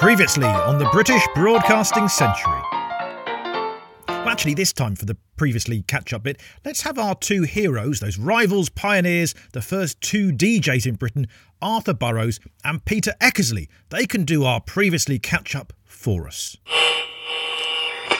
Previously on the British Broadcasting Century. Well, actually, this time for the previously catch up bit, let's have our two heroes, those rivals, pioneers, the first two DJs in Britain, Arthur Burrows and Peter Eckersley. They can do our previously catch up for us.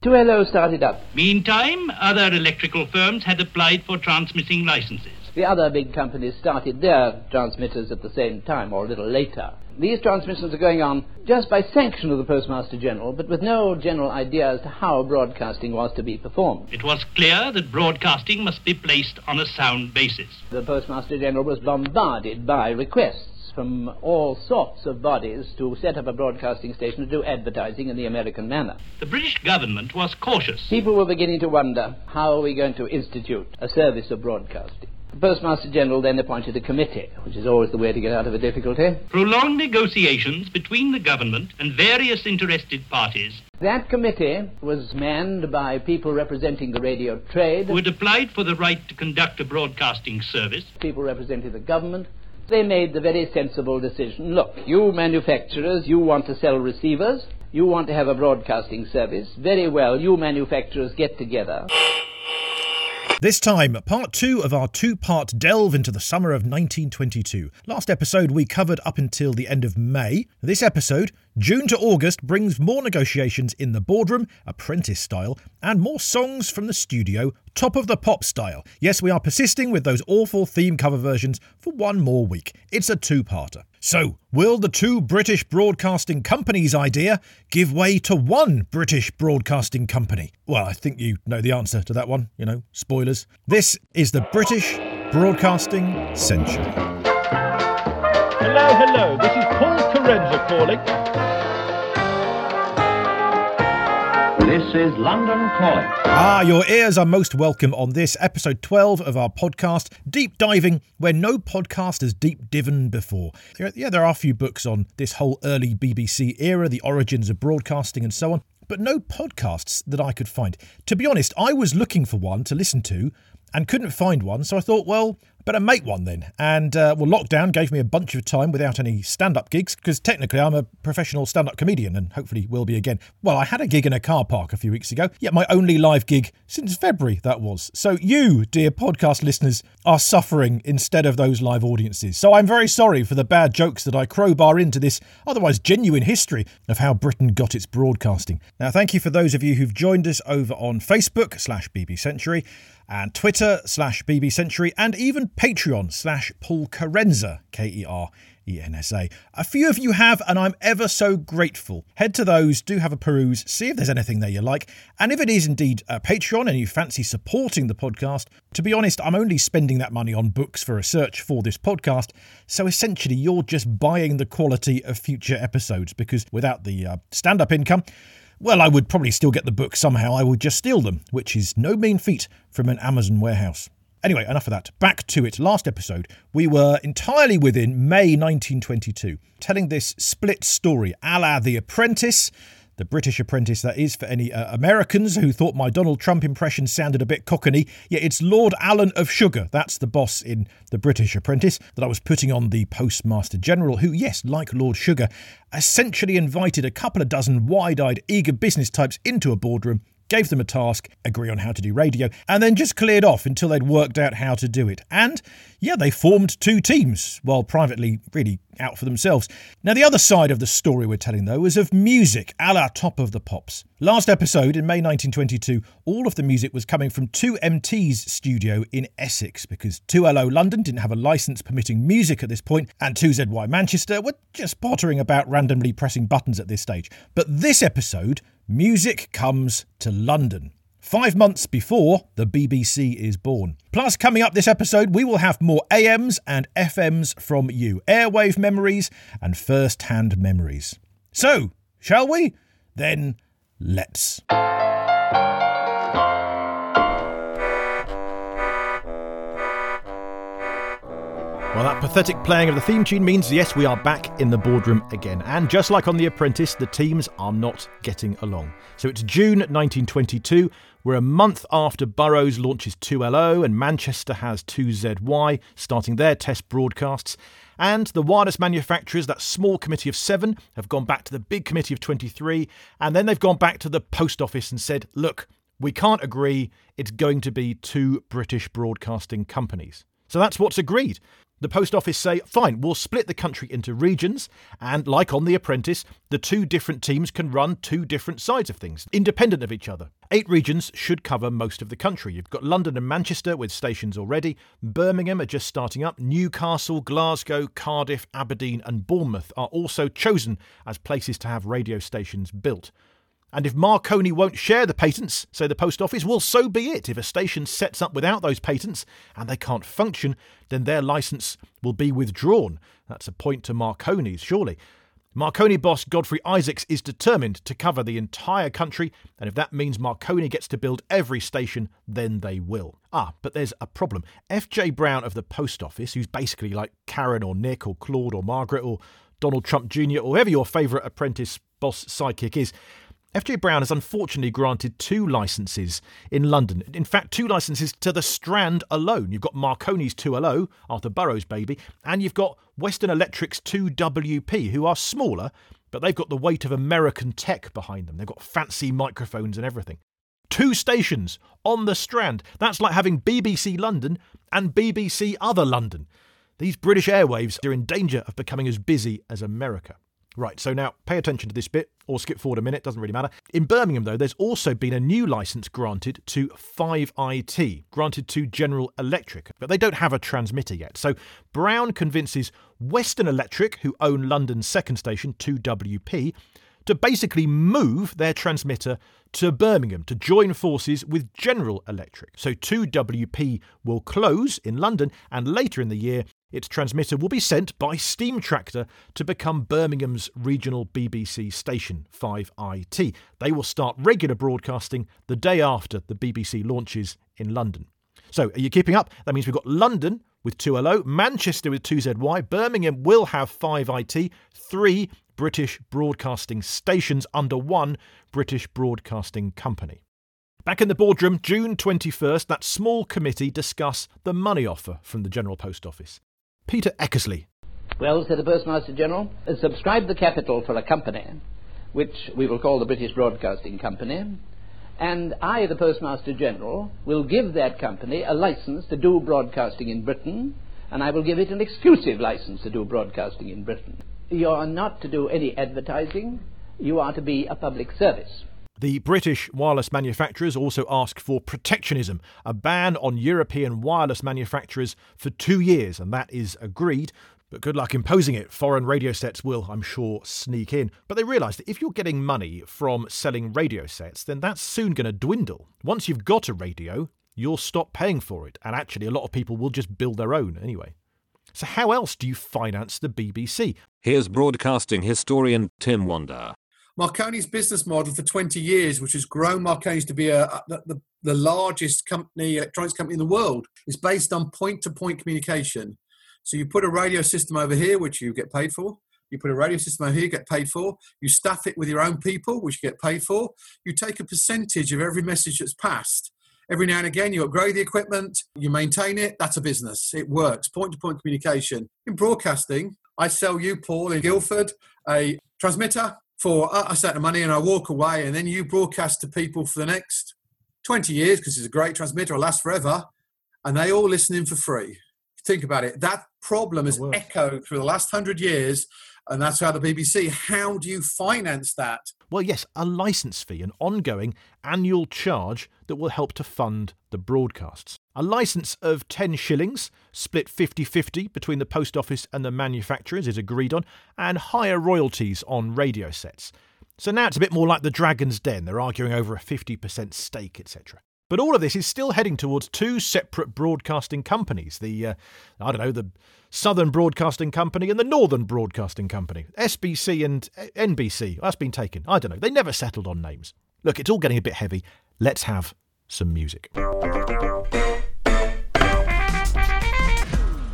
2LO started up. Meantime, other electrical firms had applied for transmitting licenses. The other big companies started their transmitters at the same time or a little later. These transmissions are going on just by sanction of the Postmaster General, but with no general idea as to how broadcasting was to be performed. It was clear that broadcasting must be placed on a sound basis. The Postmaster General was bombarded by requests from all sorts of bodies to set up a broadcasting station to do advertising in the American manner. The British government was cautious. People were beginning to wonder how are we going to institute a service of broadcasting. The Postmaster General then appointed a committee, which is always the way to get out of a difficulty. Prolonged negotiations between the government and various interested parties That committee was manned by people representing the radio trade, who had applied for the right to conduct a broadcasting service. people representing the government. They made the very sensible decision look, you manufacturers, you want to sell receivers, you want to have a broadcasting service. Very well, you manufacturers get together. This time, part two of our two part delve into the summer of 1922. Last episode we covered up until the end of May. This episode, June to August, brings more negotiations in the boardroom, apprentice style, and more songs from the studio, top of the pop style. Yes, we are persisting with those awful theme cover versions for one more week. It's a two parter. So, will the two British broadcasting companies idea give way to one British broadcasting company? Well, I think you know the answer to that one, you know, spoilers. This is the British Broadcasting Century. Hello, hello. This is Paul Kerensa calling. This is London calling. Ah, your ears are most welcome on this episode 12 of our podcast, Deep Diving, where no podcast has deep diven before. Yeah, there are a few books on this whole early BBC era, the origins of broadcasting, and so on, but no podcasts that I could find. To be honest, I was looking for one to listen to and couldn't find one, so I thought, well, better make one then. And uh, well, lockdown gave me a bunch of time without any stand-up gigs because technically I'm a professional stand-up comedian and hopefully will be again. Well, I had a gig in a car park a few weeks ago, yet my only live gig since February that was. So you, dear podcast listeners, are suffering instead of those live audiences. So I'm very sorry for the bad jokes that I crowbar into this otherwise genuine history of how Britain got its broadcasting. Now, thank you for those of you who've joined us over on Facebook slash BB Century and Twitter slash BB Century, and even Patreon slash Paul Kerensa, K E R E N S A. A few of you have, and I'm ever so grateful. Head to those, do have a peruse, see if there's anything there you like, and if it is indeed a Patreon and you fancy supporting the podcast, to be honest, I'm only spending that money on books for research for this podcast, so essentially you're just buying the quality of future episodes because without the uh, stand up income, well, I would probably still get the book somehow. I would just steal them, which is no mean feat from an Amazon warehouse. Anyway, enough of that. Back to it. Last episode, we were entirely within May 1922, telling this split story a la The Apprentice, the British Apprentice, that is, for any uh, Americans who thought my Donald Trump impression sounded a bit cockney. Yeah, it's Lord Alan of Sugar. That's the boss in The British Apprentice that I was putting on the Postmaster General, who, yes, like Lord Sugar, essentially invited a couple of dozen wide eyed, eager business types into a boardroom. Gave them a task, agree on how to do radio, and then just cleared off until they'd worked out how to do it. And yeah, they formed two teams, while privately really out for themselves. Now, the other side of the story we're telling, though, is of music, a la top of the pops. Last episode, in May 1922, all of the music was coming from 2MT's studio in Essex because 2LO London didn't have a licence permitting music at this point, and 2ZY Manchester were just pottering about randomly pressing buttons at this stage. But this episode, music comes to London. Five months before the BBC is born. Plus, coming up this episode, we will have more AMs and FMs from you, airwave memories and first hand memories. So, shall we? Then let's. Well, that pathetic playing of the theme tune means, yes, we are back in the boardroom again. And just like on The Apprentice, the teams are not getting along. So it's June 1922. We're a month after Burrows launches 2LO and Manchester has 2ZY, starting their test broadcasts. And the wireless manufacturers, that small committee of seven, have gone back to the big committee of 23, and then they've gone back to the post office and said, look, we can't agree. It's going to be two British broadcasting companies. So that's what's agreed. The post office say, fine, we'll split the country into regions, and like on The Apprentice, the two different teams can run two different sides of things, independent of each other. Eight regions should cover most of the country. You've got London and Manchester with stations already, Birmingham are just starting up, Newcastle, Glasgow, Cardiff, Aberdeen, and Bournemouth are also chosen as places to have radio stations built. And if Marconi won't share the patents, say the post office, well, so be it. If a station sets up without those patents and they can't function, then their licence will be withdrawn. That's a point to Marconi's, surely. Marconi boss Godfrey Isaacs is determined to cover the entire country, and if that means Marconi gets to build every station, then they will. Ah, but there's a problem. F.J. Brown of the Post Office, who's basically like Karen or Nick or Claude or Margaret or Donald Trump Jr., or whoever your favourite apprentice boss sidekick is, FJ Brown has unfortunately granted two licences in London. In fact, two licences to the Strand alone. You've got Marconi's 2LO, Arthur Burrows' baby, and you've got Western Electric's 2WP, who are smaller, but they've got the weight of American tech behind them. They've got fancy microphones and everything. Two stations on the Strand. That's like having BBC London and BBC Other London. These British airwaves are in danger of becoming as busy as America. Right, so now pay attention to this bit, or skip forward a minute, doesn't really matter. In Birmingham, though, there's also been a new licence granted to 5IT, granted to General Electric, but they don't have a transmitter yet. So Brown convinces Western Electric, who own London's second station, 2WP, to basically move their transmitter to Birmingham to join forces with General Electric. So 2WP will close in London, and later in the year, its transmitter will be sent by steam tractor to become Birmingham's regional BBC station, 5IT. They will start regular broadcasting the day after the BBC launches in London. So, are you keeping up? That means we've got London with 2LO, Manchester with 2ZY, Birmingham will have 5IT, three British broadcasting stations under one British broadcasting company. Back in the boardroom, June 21st, that small committee discuss the money offer from the General Post Office. Peter Eckersley. Well, said the Postmaster General, subscribe the capital for a company, which we will call the British Broadcasting Company, and I, the Postmaster General, will give that company a license to do broadcasting in Britain, and I will give it an exclusive license to do broadcasting in Britain. You are not to do any advertising, you are to be a public service. The British wireless manufacturers also ask for protectionism, a ban on European wireless manufacturers for two years, and that is agreed. But good luck imposing it. Foreign radio sets will, I'm sure, sneak in. But they realise that if you're getting money from selling radio sets, then that's soon going to dwindle. Once you've got a radio, you'll stop paying for it. And actually, a lot of people will just build their own anyway. So, how else do you finance the BBC? Here's broadcasting historian Tim Wander. Marconi's business model for 20 years, which has grown Marconi's to be a, the, the largest company, electronics company in the world, is based on point to point communication. So you put a radio system over here, which you get paid for. You put a radio system over here, you get paid for. You staff it with your own people, which you get paid for. You take a percentage of every message that's passed. Every now and again, you upgrade the equipment, you maintain it. That's a business. It works. Point to point communication. In broadcasting, I sell you, Paul, in Guildford, a transmitter for a certain money and I walk away, and then you broadcast to people for the next 20 years because it's a great transmitter, it'll last forever, and they all listen in for free. Think about it. That problem has echoed through the last hundred years, and that's how the BBC. How do you finance that? Well, yes, a licence fee, an ongoing annual charge that will help to fund the broadcasts. A licence of 10 shillings, split 50 50 between the post office and the manufacturers, is agreed on, and higher royalties on radio sets. So now it's a bit more like the Dragon's Den. They're arguing over a 50% stake, etc. But all of this is still heading towards two separate broadcasting companies the, uh, I don't know, the Southern Broadcasting Company and the Northern Broadcasting Company. SBC and uh, NBC. That's been taken. I don't know. They never settled on names. Look, it's all getting a bit heavy. Let's have some music.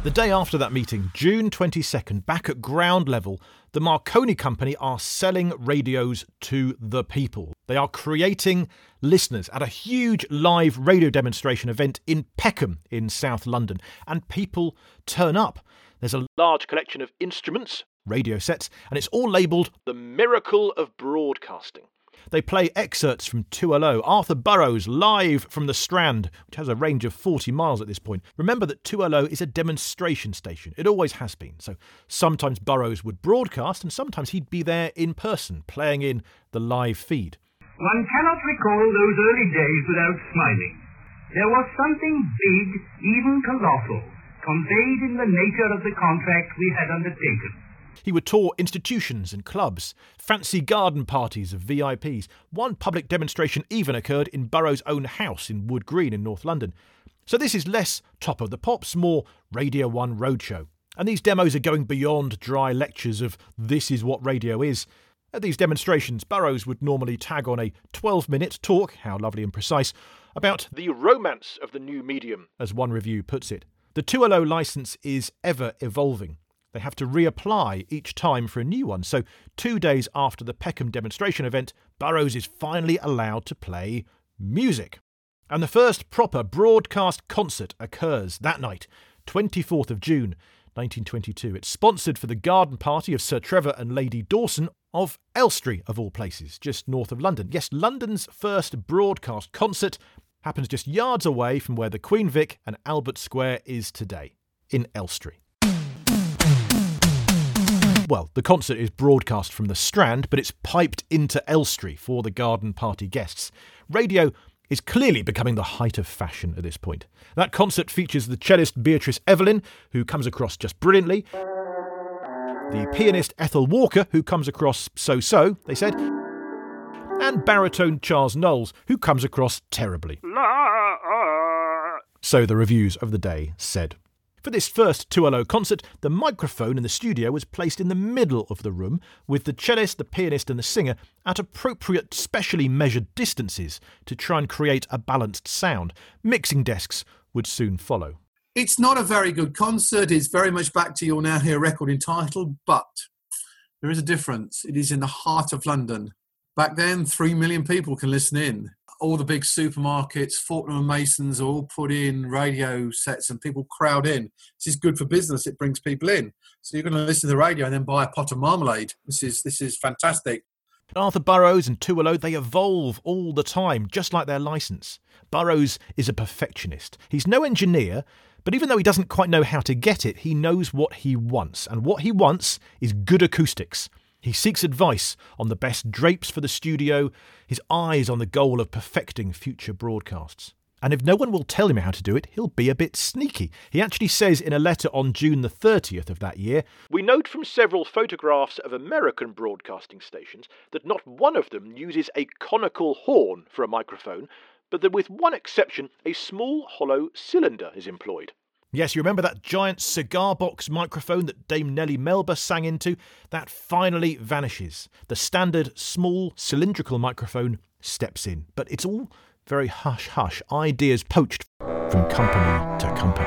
The day after that meeting, June 22nd, back at ground level, the Marconi Company are selling radios to the people. They are creating listeners at a huge live radio demonstration event in Peckham in South London, and people turn up. There's a large collection of instruments, radio sets, and it's all labelled The Miracle of Broadcasting. They play excerpts from 2LO, Arthur Burrows live from the Strand, which has a range of 40 miles at this point. Remember that 2LO is a demonstration station. It always has been. So sometimes Burrows would broadcast and sometimes he'd be there in person, playing in the live feed. One cannot recall those early days without smiling. There was something big, even colossal, conveyed in the nature of the contract we had undertaken. He would tour institutions and clubs, fancy garden parties of VIPs. One public demonstration even occurred in Burrows' own house in Wood Green in North London. So this is less top of the pops, more Radio 1 roadshow. And these demos are going beyond dry lectures of this is what radio is. At these demonstrations, Burrows would normally tag on a 12 minute talk, how lovely and precise, about the romance of the new medium, as one review puts it. The 2LO license is ever evolving. They have to reapply each time for a new one. So, two days after the Peckham demonstration event, Burrows is finally allowed to play music. And the first proper broadcast concert occurs that night, 24th of June, 1922. It's sponsored for the garden party of Sir Trevor and Lady Dawson of Elstree, of all places, just north of London. Yes, London's first broadcast concert happens just yards away from where the Queen Vic and Albert Square is today, in Elstree. Well, the concert is broadcast from the Strand, but it's piped into Elstree for the garden party guests. Radio is clearly becoming the height of fashion at this point. That concert features the cellist Beatrice Evelyn, who comes across just brilliantly, the pianist Ethel Walker, who comes across so so, they said, and baritone Charles Knowles, who comes across terribly. So the reviews of the day said. For this first 2LO concert, the microphone in the studio was placed in the middle of the room, with the cellist, the pianist, and the singer at appropriate, specially measured distances to try and create a balanced sound. Mixing desks would soon follow. It's not a very good concert. It's very much back to your Now Hear record entitled, but there is a difference. It is in the heart of London. Back then, three million people can listen in all the big supermarkets, Fortnum and Masons, all put in radio sets, and people crowd in. This is good for business; it brings people in. So you're going to listen to the radio and then buy a pot of marmalade. This is this is fantastic. Arthur Burrows and 2LO, they evolve all the time, just like their license. Burrows is a perfectionist. He's no engineer, but even though he doesn't quite know how to get it, he knows what he wants. And what he wants is good acoustics. He seeks advice on the best drapes for the studio, his eyes on the goal of perfecting future broadcasts. And if no one will tell him how to do it, he'll be a bit sneaky. He actually says in a letter on June the 30th of that year We note from several photographs of American broadcasting stations that not one of them uses a conical horn for a microphone, but that with one exception, a small hollow cylinder is employed. Yes, you remember that giant cigar box microphone that Dame Nellie Melba sang into? That finally vanishes. The standard small cylindrical microphone steps in. But it's all very hush hush, ideas poached from company to company.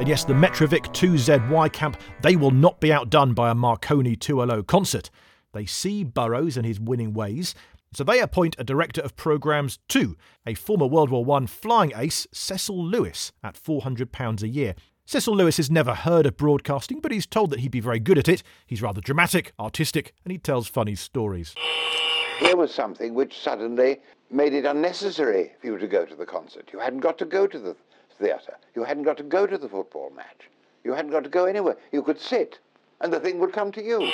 And yes, the Metrovick 2ZY camp, they will not be outdone by a Marconi 2LO concert. They see Burrows and his winning ways, so they appoint a director of programmes to a former World War I flying ace, Cecil Lewis, at £400 a year. Cecil Lewis has never heard of broadcasting, but he's told that he'd be very good at it. He's rather dramatic, artistic, and he tells funny stories. Here was something which suddenly made it unnecessary for you to go to the concert. You hadn't got to go to the theatre. You hadn't got to go to the football match. You hadn't got to go anywhere. You could sit, and the thing would come to you.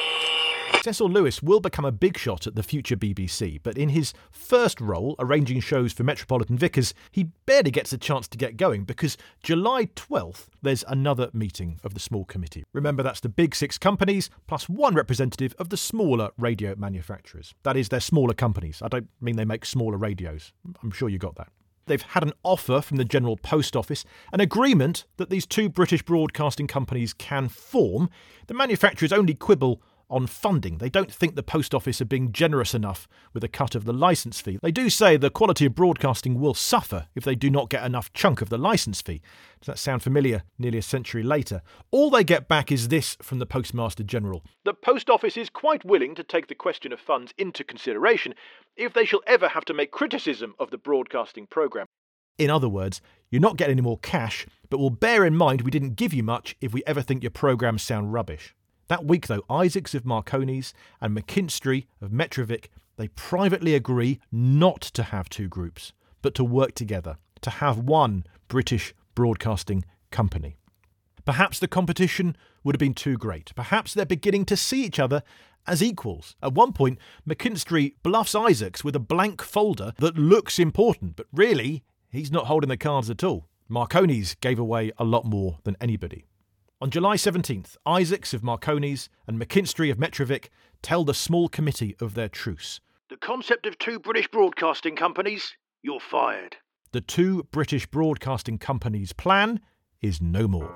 Cecil Lewis will become a big shot at the future BBC, but in his first role, arranging shows for Metropolitan Vickers, he barely gets a chance to get going because July 12th, there's another meeting of the small committee. Remember, that's the big six companies plus one representative of the smaller radio manufacturers. That is, they're smaller companies. I don't mean they make smaller radios. I'm sure you got that. They've had an offer from the General Post Office, an agreement that these two British broadcasting companies can form. The manufacturers only quibble on funding. They don't think the Post Office are being generous enough with a cut of the licence fee. They do say the quality of broadcasting will suffer if they do not get enough chunk of the licence fee. Does that sound familiar nearly a century later? All they get back is this from the Postmaster General. The Post Office is quite willing to take the question of funds into consideration if they shall ever have to make criticism of the broadcasting programme. In other words, you're not getting any more cash, but we'll bear in mind we didn't give you much if we ever think your programmes sound rubbish. That week, though, Isaacs of Marconi's and McKinstry of Metrovick, they privately agree not to have two groups, but to work together, to have one British broadcasting company. Perhaps the competition would have been too great. Perhaps they're beginning to see each other as equals. At one point, McKinstry bluffs Isaacs with a blank folder that looks important, but really, he's not holding the cards at all. Marconi's gave away a lot more than anybody. On July 17th, Isaacs of Marconi's and McKinstry of Metrovick tell the small committee of their truce. The concept of two British broadcasting companies, you're fired. The two British broadcasting companies' plan is no more.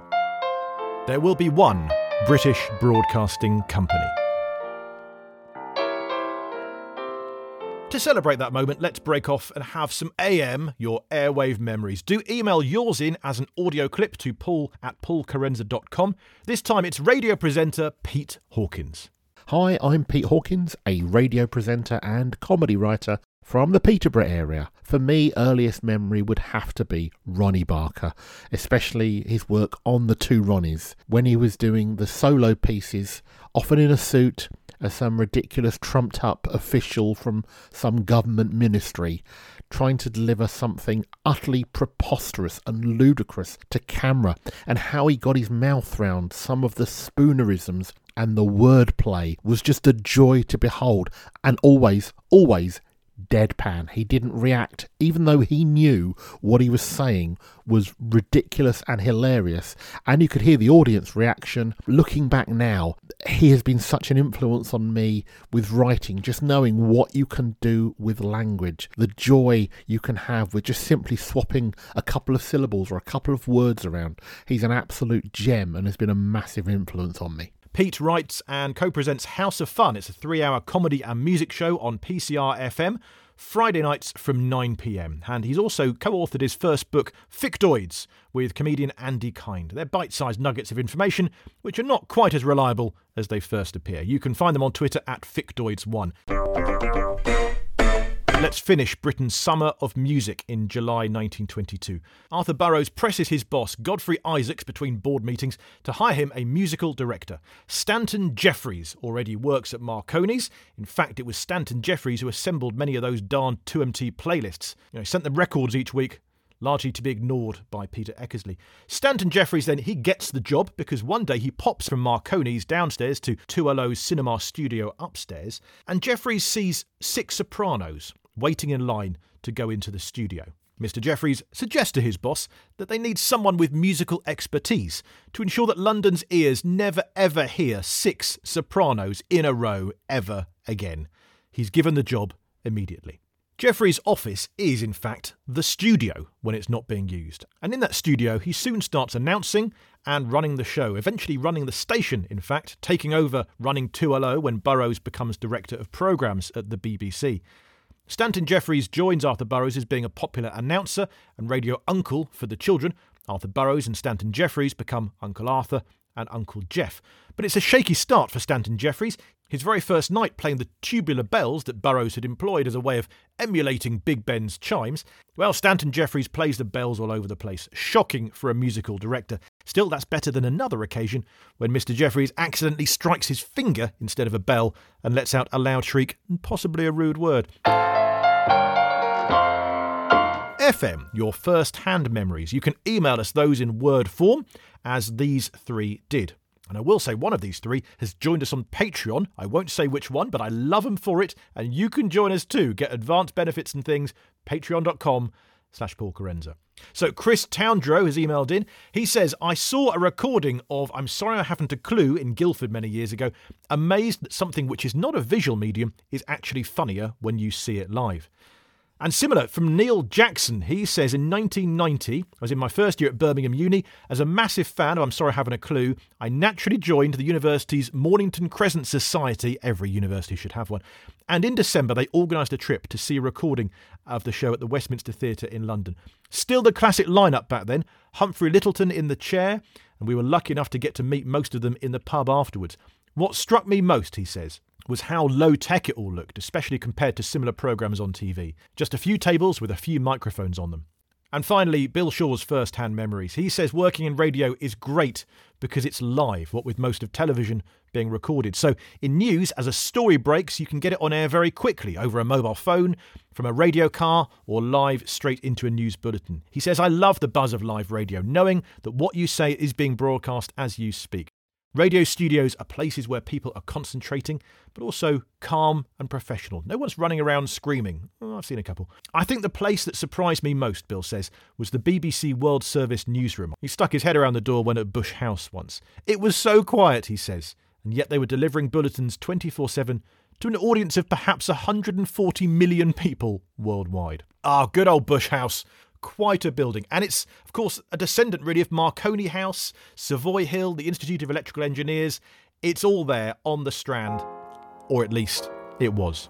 There will be one British broadcasting company. To celebrate that moment, let's break off and have some AM, your airwave memories. Do email yours in as an audio clip to paul at paulkerensa.com. This time it's radio presenter Pete Hawkins. Hi, I'm Pete Hawkins, a radio presenter and comedy writer from the Peterborough area. For me, earliest memory would have to be Ronnie Barker, especially his work on the two Ronnies, when he was doing the solo pieces, often in a suit, as some ridiculous trumped up official from some government ministry trying to deliver something utterly preposterous and ludicrous to camera, and how he got his mouth round some of the spoonerisms and the wordplay was just a joy to behold, and always, always deadpan. He didn't react, even though he knew what he was saying was ridiculous and hilarious. And you could hear the audience reaction. Looking back now, he has been such an influence on me with writing, just knowing what you can do with language, the joy you can have with just simply swapping a couple of syllables or a couple of words around. He's an absolute gem and has been a massive influence on me. Pete writes and co presents House of Fun. It's a three hour comedy and music show on PCR FM, Friday nights from 9 pm. And he's also co authored his first book, Fictoids, with comedian Andy Kind. They're bite sized nuggets of information which are not quite as reliable as they first appear. You can find them on Twitter at Fictoids1. Let's finish Britain's summer of music in July 1922. Arthur Burrows presses his boss, Godfrey Isaacs, between board meetings to hire him a musical director. Stanton Jefferies already works at Marconi's. In fact, it was Stanton Jefferies who assembled many of those darn 2MT playlists. You know, he sent them records each week, largely to be ignored by Peter Eckersley. Stanton Jefferies then he gets the job because one day he pops from Marconi's downstairs to 2LO's cinema studio upstairs, and Jefferies sees six sopranos waiting in line to go into the studio. Mr. Jefferies suggests to his boss that they need someone with musical expertise to ensure that London's ears never ever hear six sopranos in a row ever again. He's given the job immediately. Jefferies' office is, in fact, the studio when it's not being used. And in that studio, he soon starts announcing and running the show, eventually running the station, in fact, taking over running 2LO when Burrows becomes director of programmes at the BBC. Stanton Jefferies joins Arthur Burrows as being a popular announcer and radio uncle for the children. Arthur Burrows and Stanton Jefferies become Uncle Arthur and Uncle Jeff. But it's a shaky start for Stanton Jefferies. His very first night playing the tubular bells that Burrows had employed as a way of emulating Big Ben's chimes, well, Stanton Jefferies plays the bells all over the place. Shocking for a musical director. Still, that's better than another occasion when Mr. Jefferies accidentally strikes his finger instead of a bell and lets out a loud shriek and possibly a rude word. FM, your first hand memories. You can email us those in word form, as these three did. And I will say one of these three has joined us on Patreon. I won't say which one, but I love them for it. And you can join us too. Get advanced benefits and things. Patreon.com slash Paul Kerensa. So Chris Towndrow has emailed in. He says, I saw a recording of I'm Sorry I Haven't a Clue in Guildford many years ago. Amazed that something which is not a visual medium is actually funnier when you see it live. And similar from Neil Jackson, he says in 1990, I was in my first year at Birmingham Uni. As a massive fan of I'm Sorry I Haven't a Clue, I naturally joined the university's Mornington Crescent Society. Every university should have one. And in December, they organised a trip to see a recording of the show at the Westminster Theatre in London. Still the classic lineup back then Humphrey Lyttelton in the chair, and we were lucky enough to get to meet most of them in the pub afterwards. What struck me most, he says, was how low tech it all looked, especially compared to similar programs on TV. Just a few tables with a few microphones on them. And finally, Bill Shaw's first hand memories. He says working in radio is great because it's live, what with most of television being recorded. So, in news, as a story breaks, you can get it on air very quickly over a mobile phone, from a radio car, or live straight into a news bulletin. He says, I love the buzz of live radio, knowing that what you say is being broadcast as you speak. Radio studios are places where people are concentrating, but also calm and professional. No one's running around screaming. Oh, I've seen a couple. I think the place that surprised me most, Bill says, was the BBC World Service newsroom. He stuck his head around the door when at Bush House once. It was so quiet, he says, and yet they were delivering bulletins 24 7 to an audience of perhaps 140 million people worldwide. Ah, good old Bush House quite a building. And it's, of course, a descendant really of Marconi House, Savoy Hill, the Institute of Electrical Engineers. It's all there on the Strand, or at least it was.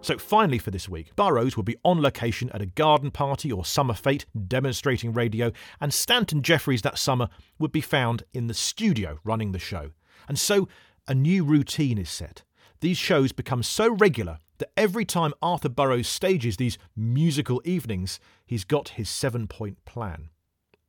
So, finally, for this week, Burrows will be on location at a garden party or summer fete demonstrating radio, and Stanton Jefferies that summer would be found in the studio running the show. And so, a new routine is set. These shows become so regular that every time Arthur Burrows stages these musical evenings, he's got his seven point plan.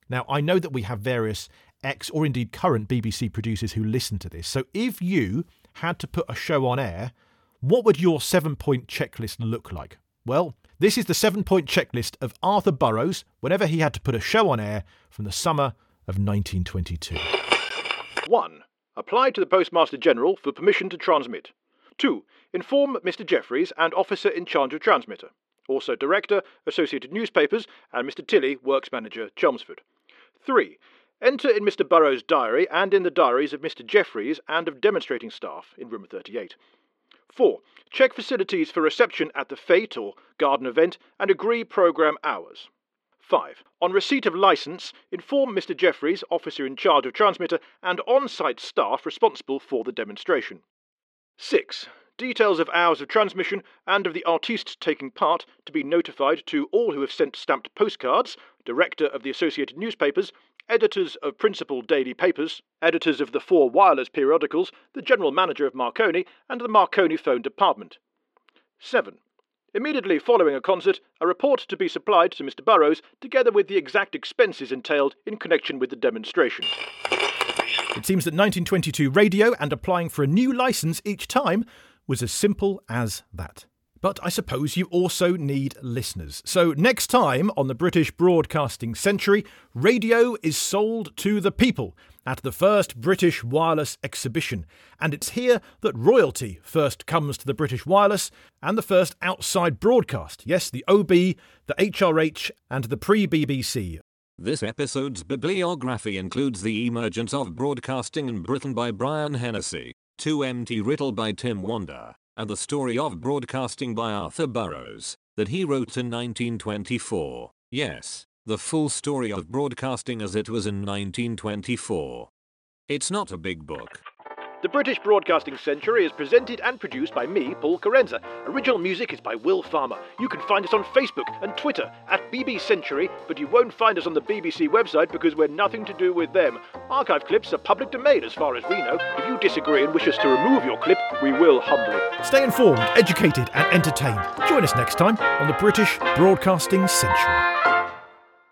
Now, I know that we have various ex or indeed current BBC producers who listen to this, so if you had to put a show on air, what would your seven point checklist look like? Well, this is the seven point checklist of Arthur Burrows whenever he had to put a show on air from the summer of 1922. 1. Apply to the Postmaster General for permission to transmit. 2. Inform Mr. Jefferies and officer in charge of transmitter. Also Director, Associated Newspapers, and Mr. Tilley, Works Manager, Chelmsford. 3. Enter in Mr. Burrows' diary and in the diaries of Mr. Jefferies and of demonstrating staff in room 38. 4. Check facilities for reception at the fete or garden event and agree programme hours. 5. On receipt of licence, inform Mr. Jefferies, officer in charge of transmitter, and on site staff responsible for the demonstration. 6. Details of hours of transmission and of the artistes taking part to be notified to all who have sent stamped postcards, Director of the Associated Newspapers, editors of principal daily papers, editors of the four wireless periodicals, the General Manager of Marconi, and the Marconiphone Department. 7. Immediately following a concert, a report to be supplied to Mr. Burrows, together with the exact expenses entailed in connection with the demonstration. It seems that 1922 radio and applying for a new licence each time was as simple as that. But I suppose you also need listeners. So, next time on the British Broadcasting Century, radio is sold to the people at the first British Wireless Exhibition. And it's here that royalty first comes to the British Wireless and the first outside broadcast. Yes, the OB, the HRH, and the pre BBC. This episode's bibliography includes The Emergence of Broadcasting in Britain by Brian Hennessey, 2MT Writtle by Tim Wander, and The Story of Broadcasting by Arthur Burrows, that he wrote in 1924. Yes, the full story of broadcasting as it was in 1924. It's not a big book. The British Broadcasting Century is presented and produced by me, Paul Kerensa. Original music is by Will Farmer. You can find us on Facebook and Twitter at BB Century, but you won't find us on the BBC website because we're nothing to do with them. Archive clips are public domain as far as we know. If you disagree and wish us to remove your clip, we will humbly. Stay informed, educated, and entertained. Join us next time on the British Broadcasting Century.